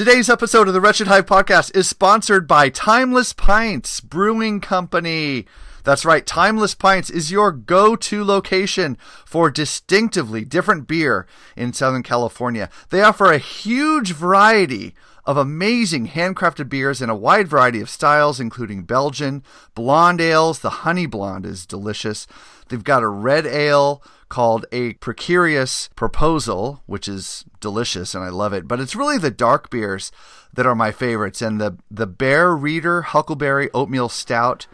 Today's episode of the Wretched Hive podcast is sponsored by Timeless Pints Brewing Company. That's right, Timeless Pints is your go to location for distinctively different beer in Southern California. They offer a huge variety of amazing handcrafted beers in a wide variety of styles, including Belgian, blonde ales. The honey blonde is delicious. They've got a red ale called A Precarious Proposal, which is delicious and I love it. But it's really the dark beers that are my favorites. And the, the Bear Reader Huckleberry Oatmeal Stout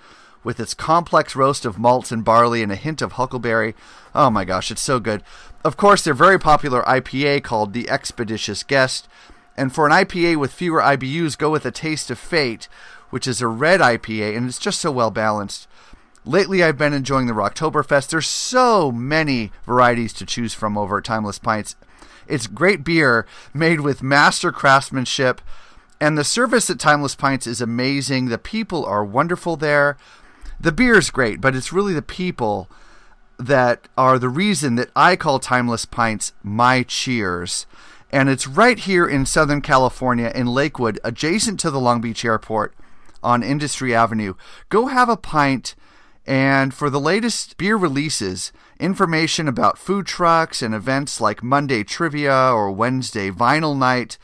with its complex roast of malts and barley and a hint of huckleberry. Oh my gosh, it's so good. Of course, their very popular IPA called the Expeditious Guest. And for an IPA with fewer IBUs, go with a Taste of Fate, which is a red IPA, and it's just so well balanced. Lately, I've been enjoying the Rocktoberfest. There's so many varieties to choose from over at Timeless Pints. It's great beer made with master craftsmanship, and the service at Timeless Pints is amazing. The people are wonderful there. The beer's great, but it's really the people that are the reason that I call Timeless Pints my cheers. And it's right here in Southern California in Lakewood, adjacent to the Long Beach Airport on Industry Avenue. Go have a pint and for the latest beer releases, information about food trucks and events like Monday Trivia or Wednesday Vinyl Night,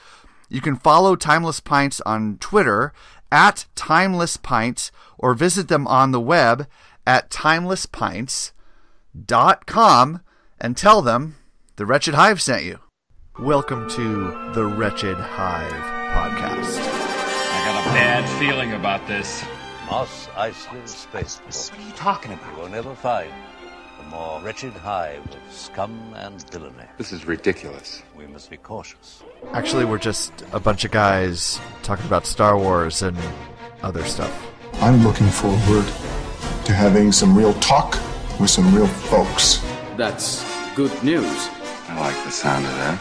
you can follow Timeless Pints on Twitter at Timeless Pints or visit them on the web at timelesspints.com and tell them the Wretched Hive sent you. Welcome to the Wretched Hive podcast. I got a bad feeling about this. Mos Eisley Space What are you talking about? You will never find a more wretched hive of scum and villainy. This is ridiculous. We must be cautious. Actually, we're just a bunch of guys talking about Star Wars and other stuff. I'm looking forward to having some real talk with some real folks. That's good news. I like the sound of that.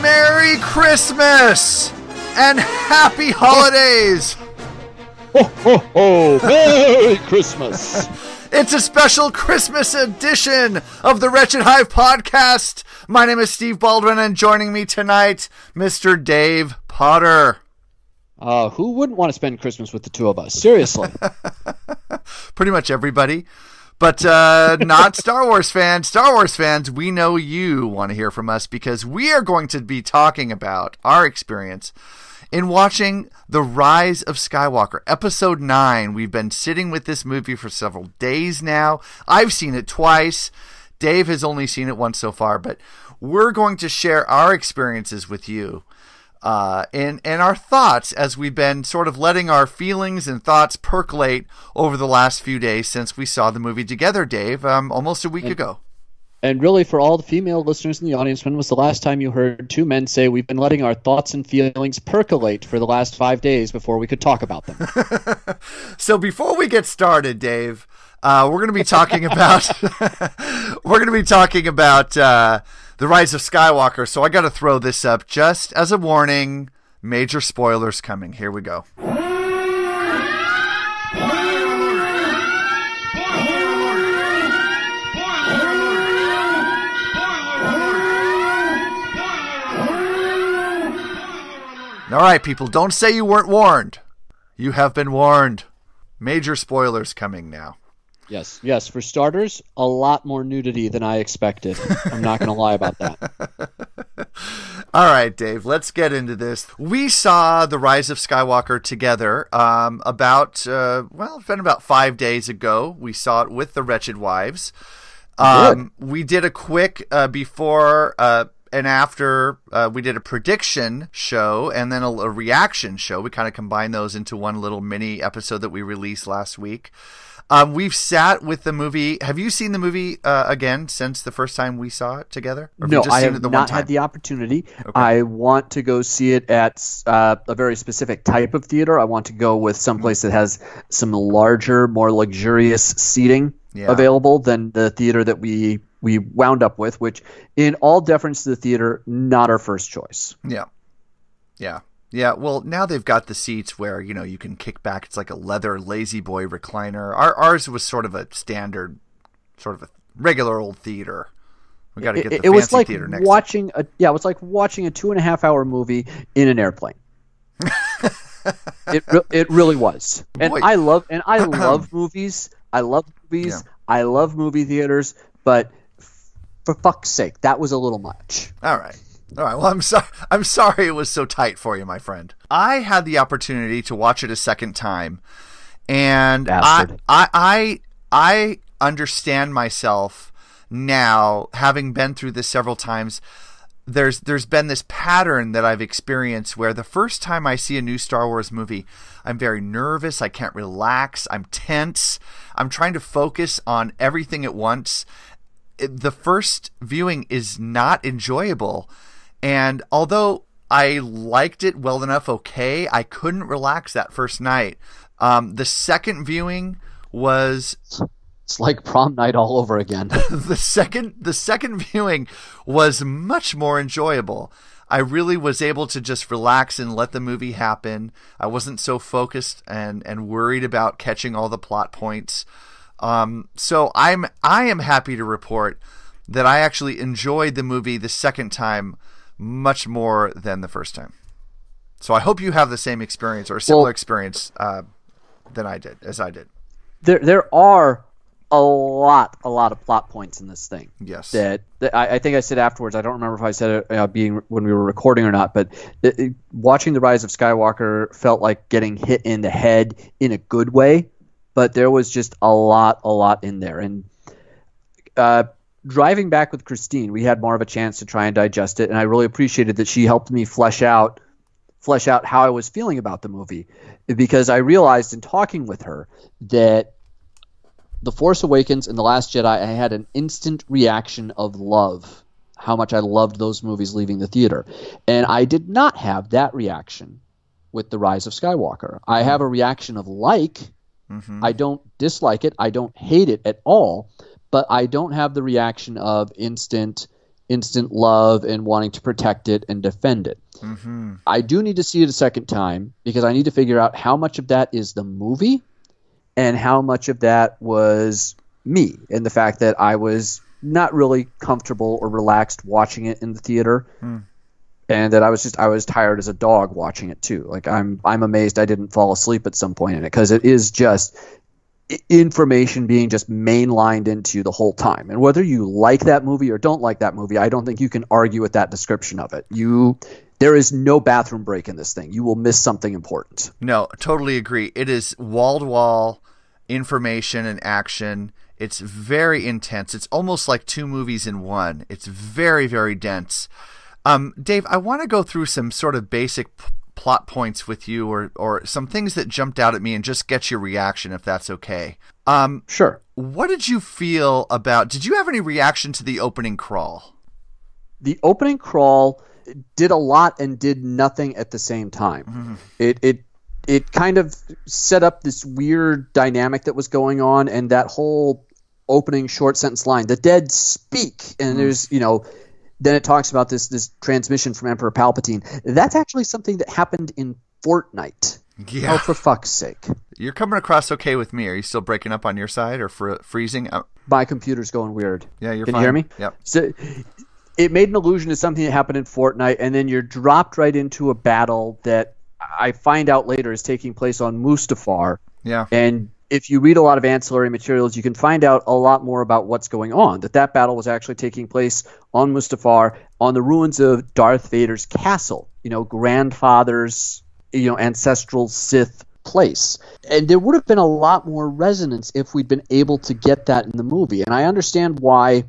Merry Christmas and Happy Holidays! Ho, ho, ho! Merry Christmas! It's a special Christmas edition of the Wretched Hive podcast. My name is Steve Baldwin, and joining me tonight, Mr. Dave Potter. Uh, who wouldn't want to spend Christmas with the two of us? Seriously. Pretty much everybody. But uh, not Star Wars fans. Star Wars fans, we know you want to hear from us because we are going to be talking about our experience in watching The Rise of Skywalker, episode 9. We've been sitting with this movie for several days now. I've seen it twice. Dave has only seen it once so far, but we're going to share our experiences with you. Uh, and and our thoughts as we've been sort of letting our feelings and thoughts percolate over the last few days since we saw the movie together, Dave, um, almost a week ago. And really, for all the female listeners in the audience, when was the last time you heard two men say, We've been letting our thoughts and feelings percolate for the last five days before we could talk about them? So before we get started, Dave, uh, we're going to be talking about we're going to be talking about uh, the rise of Skywalker. So I got to throw this up just as a warning. Major spoilers coming. Here we go. All right, people, don't say you weren't warned. You have been warned. Major spoilers coming now. yes, yes. For starters, a lot more nudity than I expected. I'm not going to lie about that. All right, Dave, let's get into this. We saw The Rise of Skywalker together um, about, uh, well, it's been about five days ago. We saw it with the Wretched Wives. Um, we did a quick uh, before uh, and after, uh, we did a prediction show and then a, a reaction show. We kind of combined those into one little mini episode that we released last week. Um, we've sat with the movie. Have you seen the movie uh, again since the first time we saw it together? No, I have it the one not had the opportunity. I want to go see it at uh, a very specific type of theater. I want to go with some place that has some larger, more luxurious seating Yeah. available than the theater that we we wound up with. Which, in all deference to the theater, not our first choice. Yeah. Yeah. Yeah. Well, now they've got the seats where, you know, you can kick back. It's like a leather La-Z-Boy recliner. Our, ours was sort of a standard, sort of a regular old theater. We got to get the it, it was like theater next. watching a yeah, it was like watching a two and a half hour movie in an airplane. it re- it really was, and Boy. I love and I love movies. I love movies. Yeah. I love movie theaters, but for fuck's sake, that was a little much. All right. All right. Well, I'm sorry. I'm sorry it was so tight for you, my friend. I had the opportunity to watch it a second time, and I, I, I, I understand myself now, having been through this several times. There's there's been this pattern that I've experienced where the first time I see a new Star Wars movie, I'm very nervous. I can't relax. I'm tense. I'm trying to focus on everything at once. The first viewing is not enjoyable. And although I liked it well enough, okay, I couldn't relax that first night. Um, the second viewing was It's like prom night all over again. the second the second viewing was much more enjoyable. I really was able to just relax and let the movie happen. I wasn't so focused and and worried about catching all the plot points. Um, so I'm I am happy to report that I actually enjoyed the movie the second time much more than the first time. So I hope you have the same experience or a similar Well- experience uh, than I did as I did. there there are a lot a lot of plot points in this thing. Yes. that, that I, I think I said afterwards. I don't remember if I said it uh, being when we were recording or not, but it, it- watching the Rise of Skywalker felt like getting hit in the head in a good way. But there was just a lot, a lot in there, and uh, driving back with Christine, we had more of a chance to try and digest it, and I really appreciated that she helped me flesh out flesh out how I was feeling about the movie because I realized in talking with her that the Force Awakens and The Last Jedi, I had an instant reaction of love, how much I loved those movies leaving the theater. And I did not have that reaction with The Rise of Skywalker. I have a reaction of like. Mm-hmm. I don't dislike it. I don't hate it at all. But I don't have the reaction of instant instant love and wanting to protect it and defend it. Mm-hmm. I do need to see it a second time because I need to figure out how much of that is the movie and how much of that was me and the fact that I was not really comfortable or relaxed watching it in the theater. Hmm. And that I was just I was tired as a dog watching it too. Like I'm I'm amazed I didn't fall asleep at some point in it because it is just information being just mainlined into the whole time. And whether you like that movie or don't like that movie, I don't think you can argue with that description of it. You there is no bathroom break in this thing. You will miss something important. No, totally agree. It is wall to wall information and action. It's very intense. It's almost like two movies in one. It's very, very dense. Um, Dave, I want to go through some sort of basic p- plot points with you or, or some things that jumped out at me and just get your reaction if that's okay. Um, Sure. what did you feel about did you have any reaction to the opening crawl? the opening crawl did a lot and did nothing at the same time. It it it kind of set up this weird dynamic that was going on, and that whole opening short sentence line, "The dead speak," and there's you know. Then it talks about this this transmission from Emperor Palpatine. That's actually something that happened in Fortnite. Yeah. Oh, for fuck's sake! You're coming across okay with me. Are you still breaking up on your side or fr- freezing? Uh, My computer's going weird. yeah, you're Can fine. you hear me? Yep. So it made an allusion to something that happened in Fortnite, and then you're dropped right into a battle that I find out later is taking place on Mustafar. Yeah. And if you read a lot of ancillary materials, you can find out a lot more about what's going on. That that battle was actually taking place on Mustafar, on the ruins of Darth Vader's castle. You know, grandfather's, you know, ancestral Sith place. And there would have been a lot more resonance if we'd been able to get that in the movie. And I understand why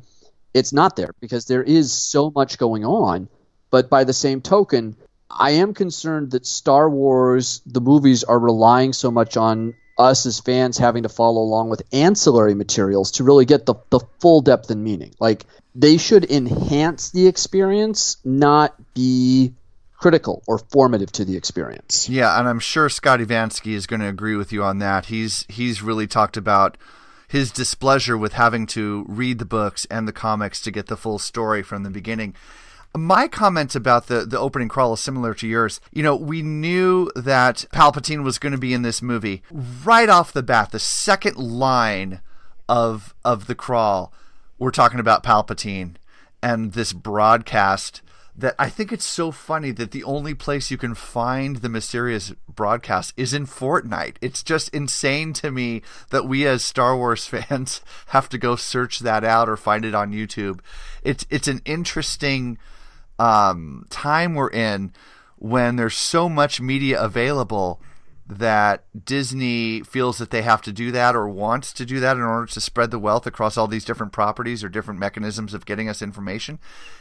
it's not there because there is so much going on. But by the same token, I am concerned that Star Wars, the movies, are relying so much on us as fans having to follow along with ancillary materials to really get the, the full depth and meaning. Like, they should enhance the experience, not be critical or formative to the experience. Yeah, and I'm sure Scotty Vansky is going to agree with you on that. He's he's really talked about his displeasure with having to read the books and the comics to get the full story from the beginning. My comment about the, the opening crawl is similar to yours. You know, we knew that Palpatine was going to be in this movie right off the bat. The second line of of the crawl, we're talking about Palpatine, and this broadcast that I think it's so funny that the only place you can find the mysterious broadcast is in Fortnite. It's just insane to me that we as Star Wars fans have to go search that out or find it on YouTube. It's it's an interesting um, time we're in when there's so much media available that Disney feels that they have to do that or wants to do that in order to spread the wealth across all these different properties or different mechanisms of getting us information.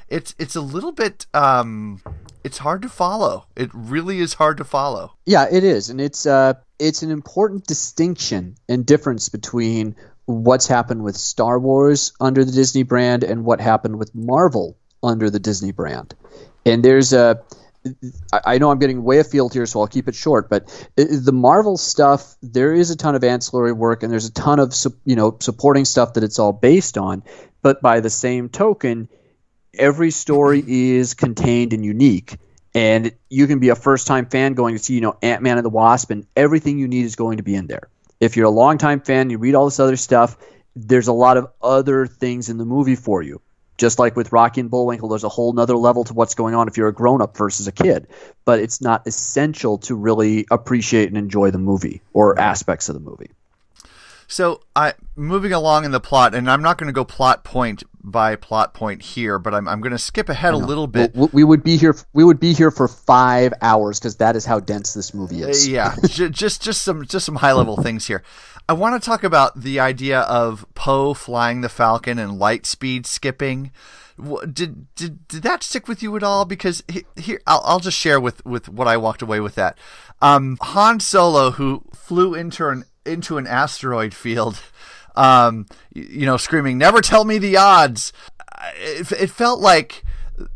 It's it's a little bit um, it's hard to follow. It really is hard to follow. Yeah, it is, and it's uh, it's an important distinction and difference between what's happened with Star Wars under the Disney brand and what happened with Marvel under the Disney brand. And there's a I know I'm getting way afield here, so I'll keep it short. But the Marvel stuff, there is a ton of ancillary work, and there's a ton of you know supporting stuff that it's all based on. But by the same token, every story is contained and unique, and you can be a first-time fan going to see you know Ant Man and the Wasp, and everything you need is going to be in there. If you're a long-time fan, you read all this other stuff. There's a lot of other things in the movie for you just like with Rocky and Bullwinkle, there's a whole nother level to what's going on if you're a grown up versus a kid. But it's not essential to really appreciate and enjoy the movie or aspects of the movie. So, I moving along in the plot, and I'm not going to go plot point by plot point here, but I'm, I'm going to skip ahead a little bit. We, we would be here. We would be here for five hours because that is how dense this movie is. Uh, yeah, just just some just some high level things here. I want to talk about the idea of Poe flying the Falcon and light speed skipping. Did did did that stick with you at all? Because here, I'll, I'll just share with with what I walked away with that. Um, Han Solo, who flew into an into an asteroid field, um, you know, screaming, "Never tell me the odds." It, it felt like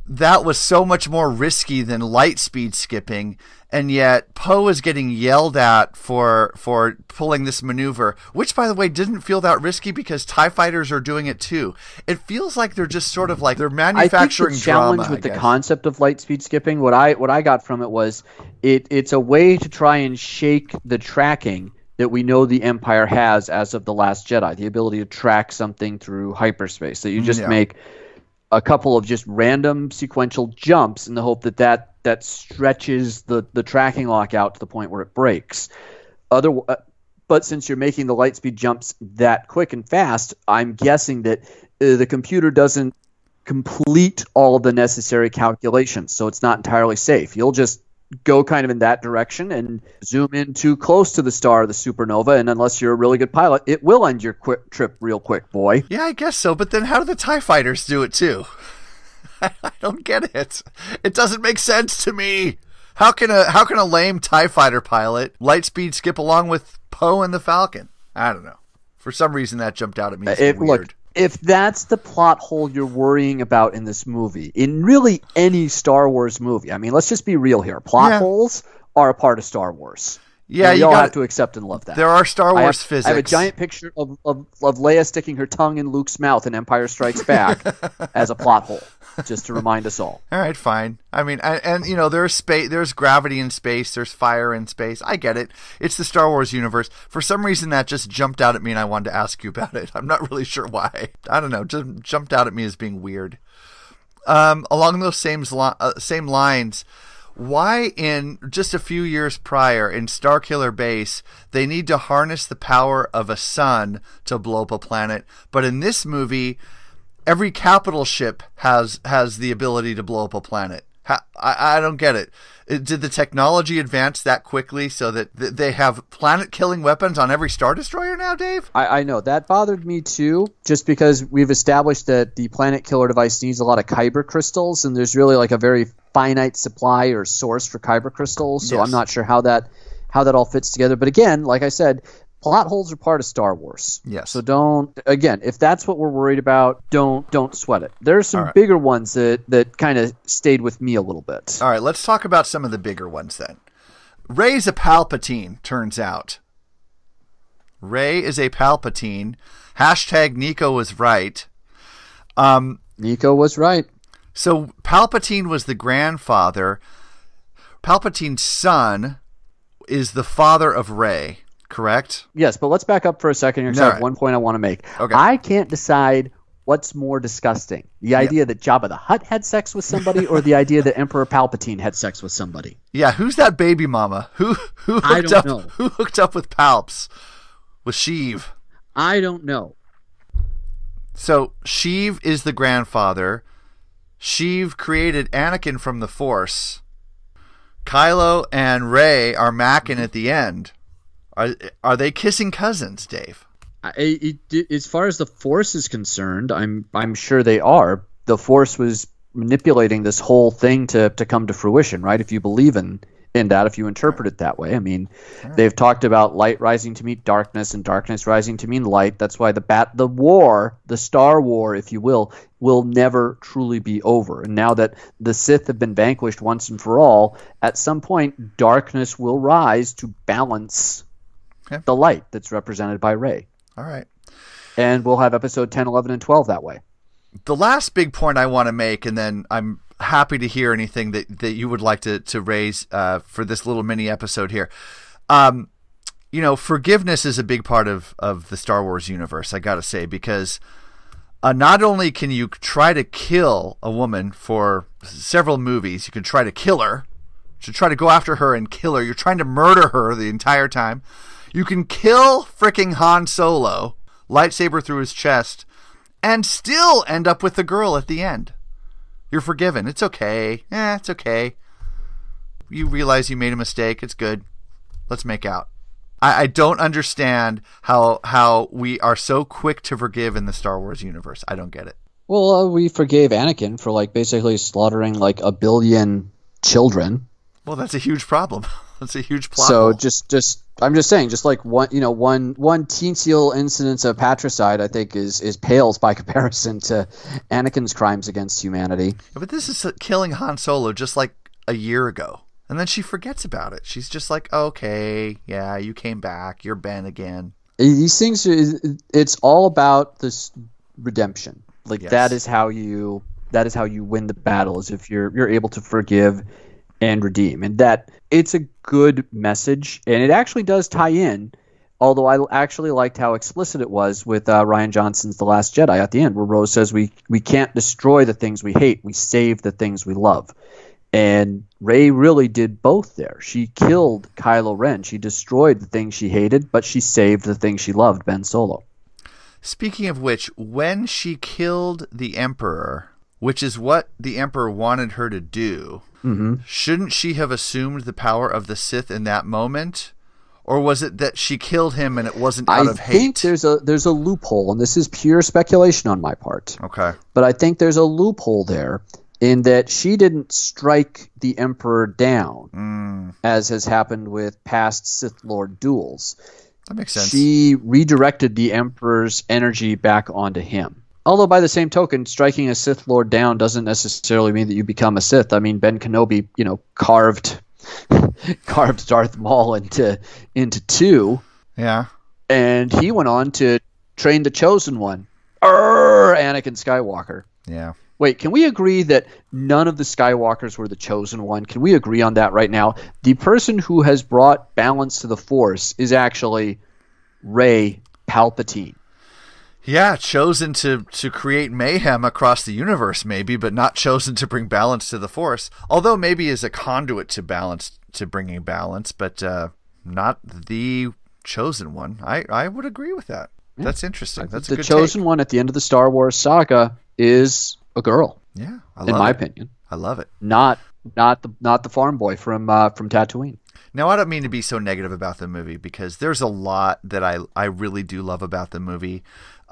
that was so much more risky than light speed skipping and yet Poe is getting yelled at for for pulling this maneuver, which by the way didn't feel that risky because Tie fighters are doing it too. It feels like they're just sort of like they're manufacturing I think the challenge drama, with the concept of light speed skipping. What I what I got from it was it it's a way to try and shake the tracking that we know the Empire has as of the Last Jedi, the ability to track something through hyperspace. That you just yeah. make a couple of just random sequential jumps in the hope that that that stretches the the tracking lock out to the point where it breaks. Other, uh, but since you're making the light speed jumps that quick and fast, I'm guessing that uh, the computer doesn't complete all the necessary calculations, so it's not entirely safe. You'll just go kind of in that direction and zoom in too close to the star of the supernova and unless you're a really good pilot it will end your quick trip real quick boy yeah i guess so but then how do the tie fighters do it too I don't get it it doesn't make sense to me how can a how can a lame tie fighter pilot light speed skip along with poe and the falcon i don't know for some reason that jumped out at me it, weird. look if that's the plot hole you're worrying about in this movie, in really any Star Wars movie, I mean, let's just be real here. Plot yeah. holes are a part of Star Wars. Yeah, you, all have to accept and love that. There are Star Wars I have, physics. I have a giant picture of, of, of Leia sticking her tongue in Luke's mouth in Empire Strikes Back as a plot hole just to remind us all. All right, fine. I mean, and, and, you know, there's space, there's gravity in space, there's fire in space. I get it. It's the Star Wars universe. For some reason, that just jumped out at me, and I wanted to ask you about it. I'm not really sure why. I don't know. Just jumped out at me as being weird. Um, along those same uh, same lines. Why, in just a few years prior in Starkiller Base, they need to harness the power of a sun to blow up a planet, but in this movie, every capital ship has has the ability to blow up a planet. I, I don't get it. Did the technology advance that quickly so that they have planet killing weapons on every Star Destroyer now, Dave? I, I, know. That bothered me too, just because we've established that the planet killer device needs a lot of kyber crystals, and there's really like a very finite supply or source for kyber crystals. So yes. I'm not sure how that how that all fits together. But again, like I said, plot holes are part of Star Wars. Yes. So don't again, if that's what we're worried about, don't don't sweat it. There are some right. bigger ones that that kind of stayed with me a little bit. All right, let's talk about some of the bigger ones then. Rey's a Palpatine, turns out. Rey is a Palpatine. Hashtag Nico was right. Um, Nico was right. So Palpatine was the grandfather. Palpatine's son is the father of Rey correct? Yes, but let's back up for a second here. I have one point I want to make. Okay. I can't decide what's more disgusting? The idea that Jabba the Hutt had sex with somebody, or the idea that Emperor Palpatine had sex with somebody? Yeah, who's that baby mama? Who who hooked I don't up know. who hooked up with Palps? With Sheev. I don't know. So Sheev is the grandfather. Sheev created Anakin from the Force. Kylo and Rey are macking at the end. Are are they kissing cousins, Dave? I, it, as far as the Force is concerned, I'm I'm sure they are. The Force was manipulating this whole thing to, to come to fruition, right? If you believe in in that, if you interpret it that way, I mean, they've talked about light rising to meet darkness and darkness rising to mean light. That's why the bat the war, the Star War, if you will, will never truly be over. And now that the Sith have been vanquished once and for all, at some point, darkness will rise to balance Okay. the light that's represented by Rey. All right. and we'll have episode 10 11 and 12 that way the last big point I want to make, and then I'm happy to hear anything that, that you would like to, to raise uh, for this little mini episode here. Um, you know, forgiveness is a big part of, of the Star Wars universe, I got to say, because uh, not only can you try to kill a woman for several movies, you can try to kill her, to try to go after her and kill her. You're trying to murder her the entire time. You can kill fricking Han Solo, lightsaber through his chest, and still end up with the girl at the end. You're forgiven. It's okay. Eh, it's okay. You realize you made a mistake. It's good. Let's make out. I, I don't understand how how we are so quick to forgive in the Star Wars universe. I don't get it. well uh, we forgave anakin for like basically slaughtering like a billion children Well, that's a huge problem. that's a huge plot. so hole. just just i'm just saying just like one you know one one teensy incidence of patricide i think is is pales by comparison to anakin's crimes against humanity But this is uh, killing Han Solo just like a year ago. And then she forgets about it. She's just like, okay, yeah, you came back. You're Ben again. these things it's all about this redemption like Yes. that is how you that is how you win the battle is if you're you're able to forgive and redeem and that it's a good message and it actually does tie in although i actually liked how explicit it was with uh, rian johnson's the last jedi at the end where rose says we we can't destroy the things we hate we save the things we love and Rey really did both there. She killed Kylo Ren. She destroyed the things she hated, but she saved the things she loved, Ben Solo. Speaking of which, when she killed the Emperor, which is what the Emperor wanted her to do, shouldn't she have assumed the power of the Sith in that moment? Or was it that she killed him and it wasn't out I of hate? I think there's a there's a loophole, and this is pure speculation on my part. okay. But I think there's a loophole there in that she didn't strike the Emperor down, Mm, as has happened with past Sith Lord duels. that makes sense. She redirected the Emperor's energy back onto him. Although, by the same token, striking a Sith Lord down doesn't necessarily mean that you become a Sith. I mean, Ben Kenobi, you know, carved carved Darth Maul into into two, yeah. and he went on to train the Chosen One, Arr, Anakin Skywalker. Yeah. Wait, can we agree that none of the Skywalkers were the chosen one? Can we agree on that right now? The person who has brought balance to the Force is actually Rey Palpatine. Yeah, chosen to to create mayhem across the universe, maybe, but not chosen to bring balance to the Force. Although maybe as a conduit to balance to bringing balance, but uh, not the chosen one. I I would agree with that. That's interesting. That's a the chosen take. one at the end of the Star Wars saga is a girl, Yeah, I love in my it. opinion. I love it. Not not the not the farm boy from uh, from Tatooine. Now, I don't mean to be so negative about the movie because there's a lot that I, I really do love about the movie.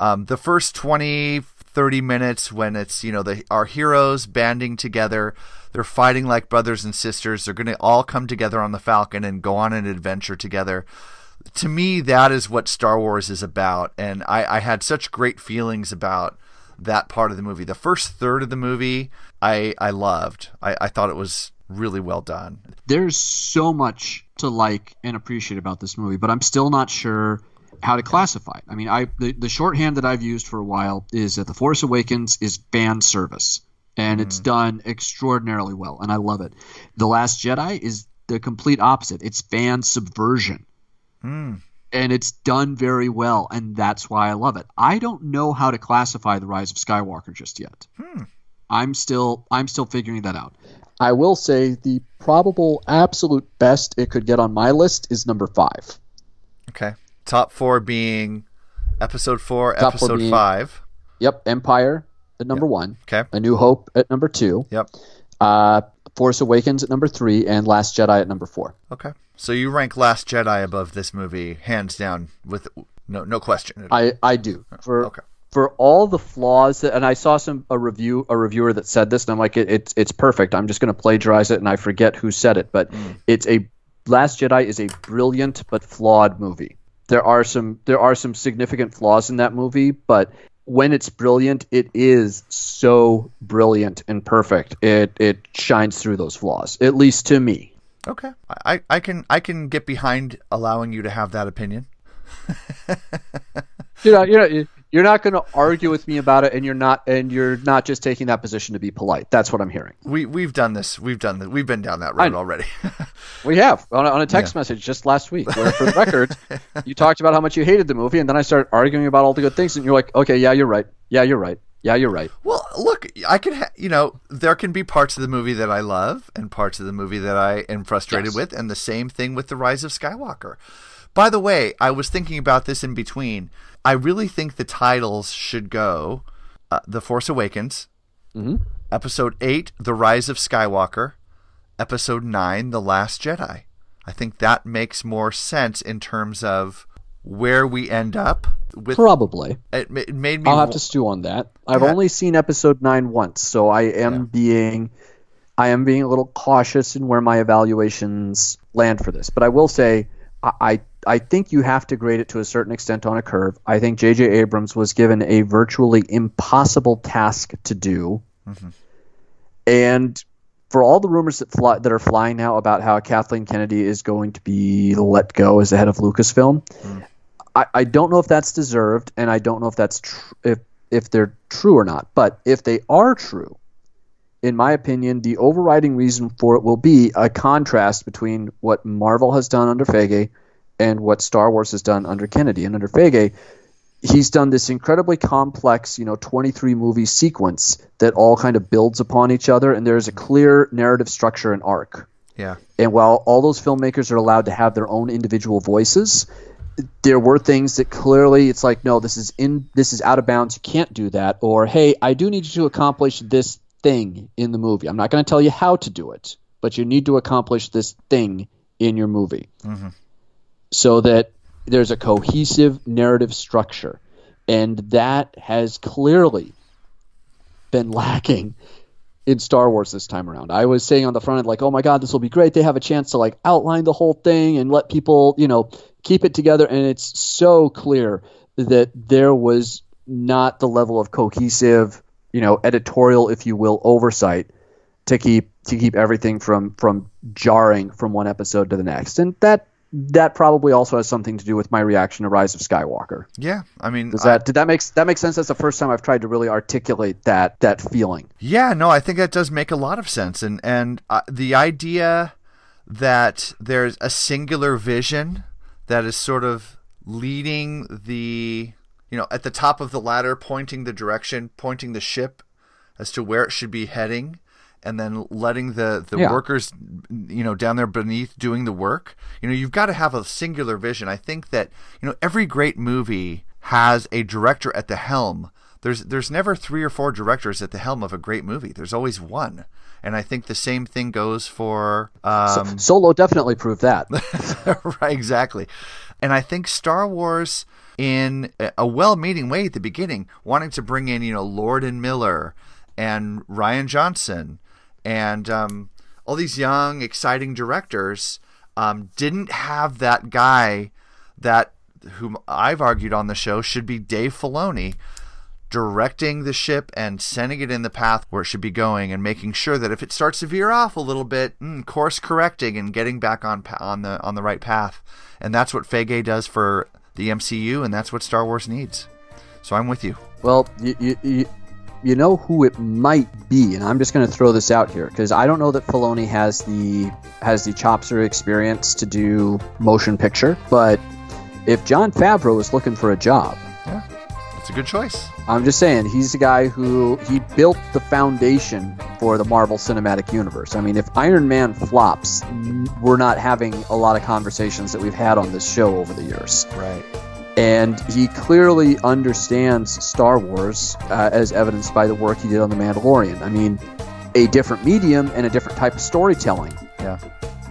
Um, the first 20, 30 minutes when it's, you know, the, our heroes banding together, they're fighting like brothers and sisters. They're going to all come together on the Falcon and go on an adventure together. To me, that is what Star Wars is about. And I, I had such great feelings about that part of the movie. The first third of the movie, I, I loved. I, I thought it was really well done. there's so much to like and appreciate about this movie, but I'm still not sure how to classify it. I mean, I the, the shorthand that I've used for a while is that The Force Awakens is fan service, and it's mm. done extraordinarily well, and I love it. The Last Jedi is the complete opposite. It's fan subversion. Mm. and it's done very well, and that's why I love it. I don't know how to classify the Rise of Skywalker just yet. Hmm. I'm still I'm still figuring that out. I will say the probable absolute best it could get on my list is number five. Okay. Top four being episode four, Top four episode being- five. Yep, Empire at number one. Okay. A New Hope at number two. Yep. Uh, Force Awakens at number three, and Last Jedi at number four. Okay. So you rank Last Jedi above this movie, hands down, with no no question. I I do for Okay. for all the flaws that, and I saw some a review a reviewer that said this, and I'm like, it, it's it's perfect. I'm just going to plagiarize it, and I forget who said it, but it's a Last Jedi is a brilliant but flawed movie. There are some there are some significant flaws in that movie, but when it's brilliant, it is so brilliant and perfect. It it shines through those flaws, at least to me. Okay. I, I can I can get behind allowing you to have that opinion. you know, you're not, you're not going to argue with me about it, and you're not, and you're not just taking that position to be polite. That's what I'm hearing. We we've done this. We've done that. We've been down that road already. We have on a, on a text message just last week, where for the record, you talked about how much you hated the movie, and then I started arguing about all the good things, and you're like, okay, yeah, you're right, yeah, you're right, yeah, you're right. well, look, I can ha- you know there can be parts of the movie that I love and parts of the movie that I am frustrated Yes. with, and the same thing with the Rise of Skywalker. By the way, I was thinking about this in between. I really think the titles should go uh, The Force Awakens, Episode 8, The Rise of Skywalker, Episode 9, The Last Jedi. I think that makes more sense in terms of where we end up with Probably, it, it made me I'll have to stew on that. I've Yeah. only seen episode nine once, so I am being, I am being a little cautious in where my evaluations land for this. But I will say, I, I, I think you have to grade it to a certain extent on a curve. I think J.J. Abrams was given a virtually impossible task to do, mm-hmm. and for all the rumors that fly, that are flying now about how Kathleen Kennedy is going to be let go as the head of Lucasfilm, mm-hmm. I, I don't know if that's deserved, and I don't know if that's tr- if if they're true or not. But if they are true, in my opinion, the overriding reason for it will be a contrast between what Marvel has done under Feige and what Star Wars has done under Kennedy. And under Feige, he's done this incredibly complex, you know, 23 movie sequence that all kind of builds upon each other, and there's a clear narrative structure and arc. Yeah. And while all those filmmakers are allowed to have their own individual voices, there were things that clearly it's like, no, this is in this is out of bounds. You can't do that. Or hey, I do need you to accomplish this thing in the movie. I'm not going to tell you how to do it, but you need to accomplish this thing in your movie, mm-hmm. So that there's a cohesive narrative structure, and that has clearly been lacking in Star Wars this time around. I was saying on the front end, like, oh my God, this will be great. They have a chance to like outline the whole thing and let people, you know, keep it together. And it's so clear that there was not the level of cohesive, you know, editorial, if you will, oversight to keep to keep everything from from jarring from one episode to the next. And that that probably also has something to do with my reaction to Rise of Skywalker. Yeah. I mean, Does I- that did that make that make sense? That's the first time I've tried to really articulate that that feeling. Yeah, no, I think that does make a lot of sense, and and uh, the idea that there's a singular vision that is sort of leading the, you know, at the top of the ladder, pointing the direction, pointing the ship as to where it should be heading, and then letting the the Yeah. workers, you know, down there beneath doing the work. You know, you've got to have a singular vision. I think that you know every great movie has a director at the helm there's there's never three or four directors at the helm of a great movie. There's always one, and I think the same thing goes for um, Solo definitely proved that. right exactly. And I think Star Wars, in a- a well-meaning way at the beginning, wanting to bring in you know Lord and Miller and Rian Johnson and um, all these young, exciting directors, um, didn't have that guy that whom I've argued on the show should be Dave Filoni directing the ship and sending it in the path where it should be going and making sure that if it starts to veer off a little bit, mm, course correcting and getting back on on the on the right path. And that's what Feige does for the MCU and that's what Star Wars needs. So I'm with you. Well, you, you, you know who it might be, and I'm just going to throw this out here because I don't know that Filoni has the has the chops or experience to do motion picture, but if Jon Favreau is looking for a job, Yeah, it's a good choice. I'm just saying he's the guy who he built the foundation for the Marvel Cinematic Universe. I mean, if Iron Man flops, we're not having a lot of conversations that we've had on this show over the years. Right. And he clearly understands Star Wars, uh, as evidenced by the work he did on The Mandalorian. I mean, a different medium and a different type of storytelling, Yeah.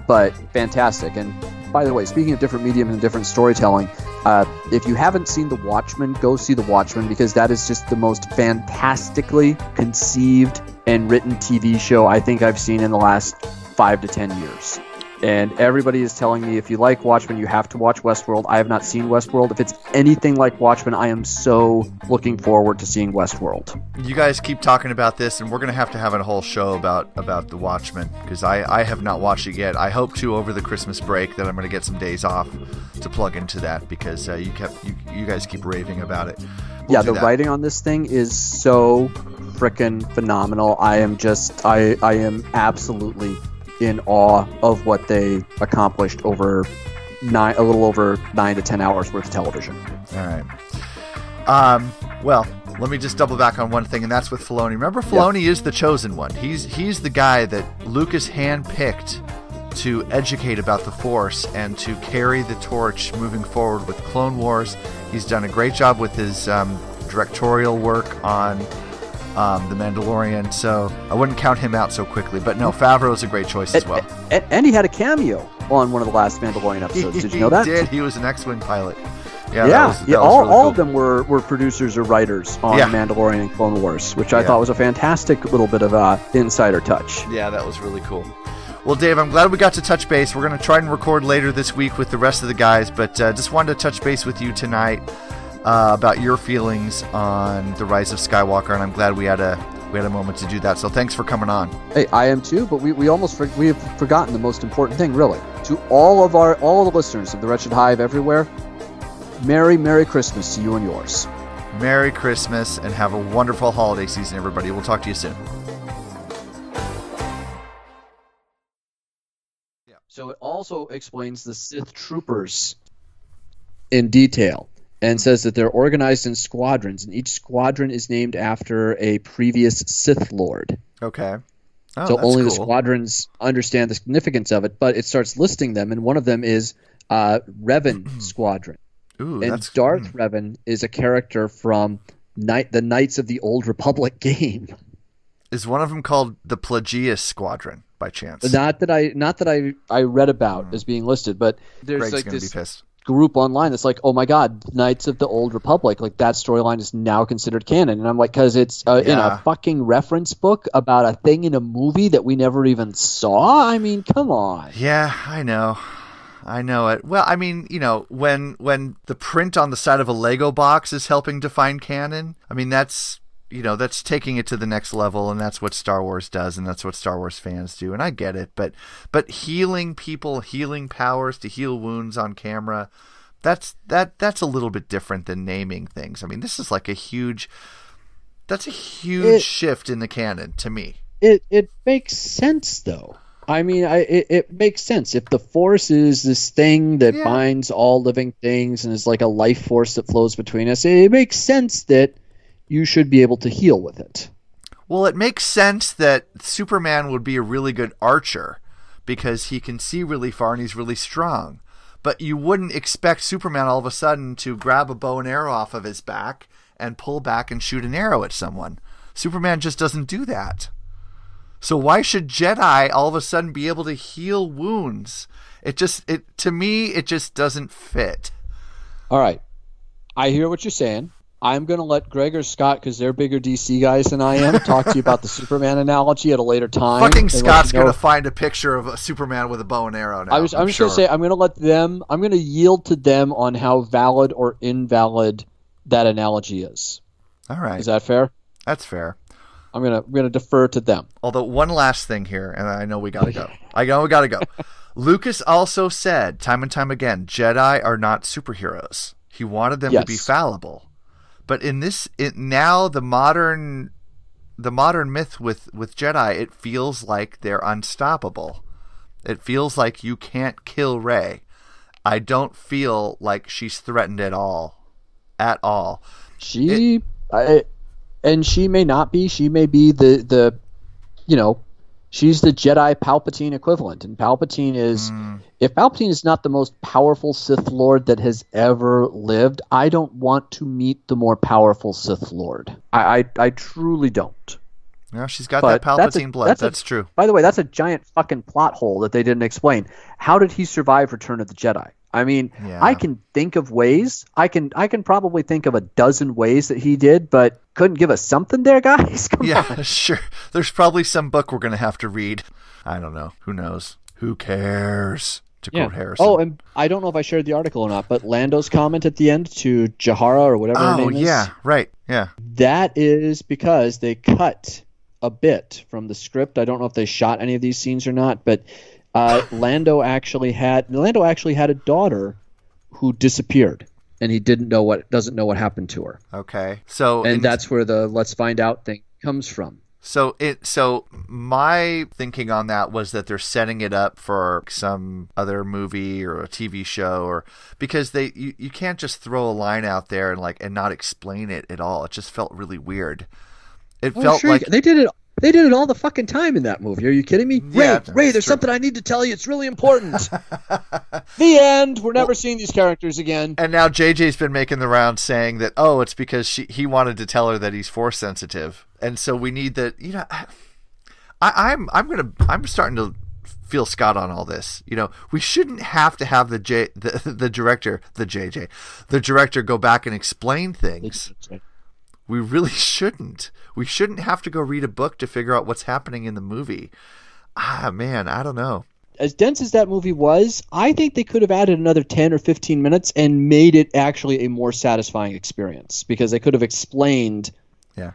but fantastic. And by the way, speaking of different medium and different storytelling, uh, if you haven't seen The Watchmen, go see The Watchmen because that is just the most fantastically conceived and written TV show I think I've seen in the last five to ten years. And everybody is telling me if you like Watchmen, you have to watch Westworld. I have not seen Westworld. If it's anything like Watchmen, I am so looking forward to seeing Westworld. You guys keep talking about this, and we're gonna have to have a whole show about about the Watchmen because I I have not watched it yet. I hope to over the Christmas break that I'm gonna get some days off to plug into that because uh, you kept you, you guys keep raving about it. We'll yeah, the that. writing on this thing is so freaking phenomenal. I am just I I am absolutely in awe of what they accomplished over nine a little over 9 to 10 hours worth of television. All right. Um. Well, let me just double back on one thing, and that's with Filoni. Remember, Filoni is the chosen one. He's he's the guy that Lucas handpicked to educate about the Force and to carry the torch moving forward with Clone Wars. He's done a great job with his um, directorial work on um, The Mandalorian, so I wouldn't count him out so quickly. But no, Favreau is a great choice as well. And, and he had a cameo on one of the last Mandalorian episodes. Did you know that? He did. He was an X-wing pilot. Yeah, Yeah, that was, that yeah. All, really all cool. of them were, were producers or writers on Yeah. Mandalorian and Clone Wars, which I Yeah. thought was a fantastic little bit of uh, insider touch. Yeah, that was really cool. Well, Dave, I'm glad we got to touch base. We're going to try and record later this week with the rest of the guys, but uh, just wanted to touch base with you tonight uh, about your feelings on the Rise of Skywalker, and I'm glad we had a we had a moment to do that. So thanks for coming on. Hey, I am too, but we, we almost for, we have forgotten the most important thing, really. To all of our all the listeners of the Wretched Hive everywhere, Merry Merry Christmas to you and yours. Merry Christmas and have a wonderful holiday season, everybody. We'll talk to you soon. So it also explains the Sith troopers in detail and says that they're organized in squadrons, and each squadron is named after a previous Sith Lord. Okay. Oh, so only the squadrons understand the significance of it, but it starts listing them, and one of them is uh, Revan Squadron. Ooh, and that's Darth hmm. Revan is a character from Night, the Knights of the Old Republic game. Is one of them called the Plagueis Squadron by chance? Not that I, not that I, I read about as being listed, but there's Greg's like gonna this be pissed. Group online that's like, oh my god, Knights of the Old Republic, like that storyline is now considered canon, and I'm like, because it's uh, in a fucking reference book about a thing in a movie that we never even saw. I mean, come on. Yeah, I know. I know it. Well, I mean, you know, when when the print on the side of a Lego box is helping define canon, I mean that's you know, that's taking it to the next level and that's what Star Wars does and that's what Star Wars fans do and I get it, but but healing people, healing powers to heal wounds on camera, that's that that's a little bit different than naming things. I mean, this is like a huge that's a huge It- shift in the canon to me. It it makes sense though. I mean, I it, it makes sense if the Force is this thing that Yeah. binds all living things and is like a life force that flows between us. It makes sense that you should be able to heal with it. Well, it makes sense that Superman would be a really good archer because he can see really far and he's really strong. But you wouldn't expect Superman all of a sudden to grab a bow and arrow off of his back and pull back and shoot an arrow at someone. Superman just doesn't do that. So why should Jedi all of a sudden be able to heal wounds? It just it to me it just doesn't fit. All right, I hear what you're saying. I'm going to let Greg or Scott, because they're bigger DC guys than I am, talk to you about the Superman analogy at a later time. Fucking Scott's gonna find a picture of a Superman with a bow and arrow now. I was, I'm, just sure. going to say, I'm going to let them, I'm going to yield to them on how valid or invalid that analogy is. All right. Is that fair? That's fair. I'm gonna I'm gonna defer to them. Although one last thing here, and I know we gotta go. I know we gotta go. Lucas also said time and time again, Jedi are not superheroes. He wanted them to be fallible, but in this, it, now the modern, the modern myth with with Jedi, it feels like they're unstoppable. It feels like you can't kill Rey. I don't feel like she's threatened at all, at all. She, I, and she may not be. She may be the the, you know, she's the Jedi Palpatine equivalent, and Palpatine is. Hmm. If Palpatine is not the most powerful Sith Lord that has ever lived, I don't want to meet the more powerful Sith Lord. I I, I truly don't. Yeah, she's got But that that's a- Palpatine blood. that's That's, a- true. By the way, that's a giant fucking plot hole that they didn't explain. How did he survive Return of the Jedi? I mean, Yeah. I can think of ways. I can I can probably think of a dozen ways that he did, but couldn't give us something there, guys. Come on. Yeah, sure. There's probably some book we're gonna have to read. I don't know. Who knows? Who cares? To quote Harrison. Oh, and I don't know if I shared the article or not, but Lando's comment at the end to Jahara or whatever her Oh, name is. yeah, right. Yeah. That is because they cut a bit from the script. I don't know if they shot any of these scenes or not, but uh, Lando actually had Lando actually had a daughter who disappeared, and he didn't know what doesn't know what happened to her, Okay. So and in- that's where the let's find out thing comes from. So it so my thinking on that was that they're setting it up for some other movie or a TV show or because they you, you can't just throw a line out there and like and not explain it at all. It just felt really weird. It felt like they did it. They did it all the fucking time in that movie. Are you kidding me? Yeah, Rey, Rey, there's true. something I need to tell you. It's really important. the end. We're never seeing these characters again. and now JJ's been making the rounds saying that oh it's because she he wanted to tell her that he's force sensitive and so we need that you know I, I'm I'm gonna I'm starting to feel Scott on all this you know we shouldn't have to have the J the, the director the JJ the director go back and explain things we really shouldn't we shouldn't have to go read a book to figure out what's happening in the movie ah man I don't know as dense as that movie was, I think they could have added another 10 or 15 minutes and made it actually a more satisfying experience because they could have explained yeah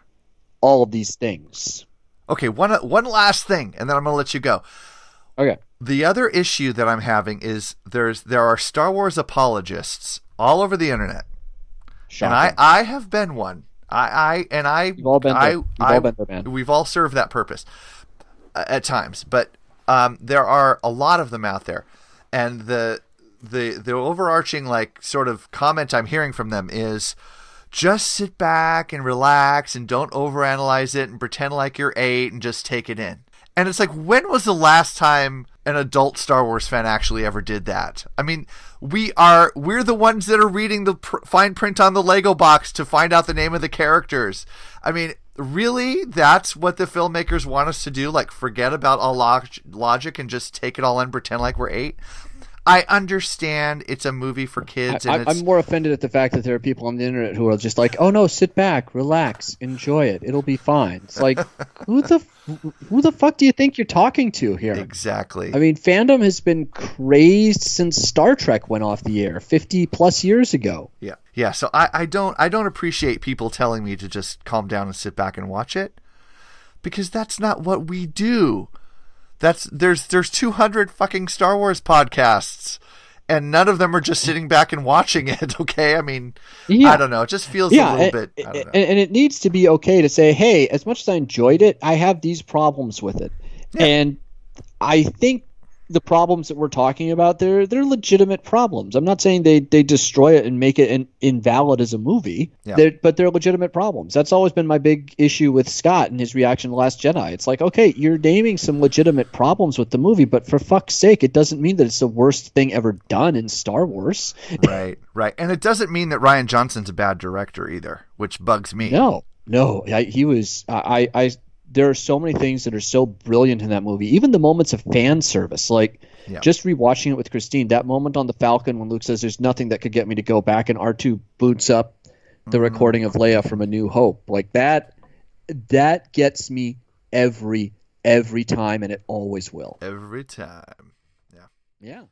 all of these things. okay one one last thing and then I'm gonna let you go Okay. The other issue that I'm having is there's there are Star Wars apologists all over the internet, Shocking. and I I have been one. I I and I You've all been I, there. You've I- all been there, man. We've all served that purpose uh, at times, but um, there are a lot of them out there, and the the the overarching like sort of comment I'm hearing from them is just sit back and relax and don't overanalyze it and pretend like you're eight and just take it in. And it's like, when was the last time an adult Star Wars fan actually ever did that? I mean, we are we're the ones that are reading the pr- fine print on the Lego box to find out the name of the characters. I mean, really, that's what the filmmakers want us to do? Like, forget about all log- logic and just take it all in, pretend like we're eight. I understand it's a movie for kids, I, and it's am more offended at the fact that there are people on the internet who are just like, "Oh no, sit back, relax, enjoy it. It'll be fine." It's like, who the who the fuck do you think you're talking to here? exactly. I mean, fandom has been crazed since Star Trek went off the air 50 plus years ago. Yeah, yeah. So I, I don't I don't appreciate people telling me to just calm down and sit back and watch it, because that's not what we do. That's there's there's 200 fucking Star Wars podcasts, and none of them are just sitting back and watching it. Okay, I mean, Yeah. I don't know. It just feels a yeah, little and, bit. I don't know. and, and it needs to be okay to say, hey, as much as I enjoyed it, I have these problems with it, and I think the problems that we're talking about they're they're legitimate problems. I'm not saying they they destroy it and make it in, invalid as a movie, Yeah. They're, but they're legitimate problems. That's always been my big issue with Scott and his reaction to Last Jedi. It's like, okay, you're naming some legitimate problems with the movie, but for fuck's sake, it doesn't mean that it's the worst thing ever done in Star Wars. right, right. And it doesn't mean that Rian Johnson's a bad director either, which bugs me. No, no, I, he was. I, I, there are so many things that are so brilliant in that movie. Even the moments of fan service, like Yeah. just rewatching it with Christine. That moment on the Falcon when Luke says, "There's nothing that could get me to go back," and R two boots up the mm-hmm. recording of Leia from A New Hope, like that. That gets me every every time, and it always will. Every time. Yeah, yeah.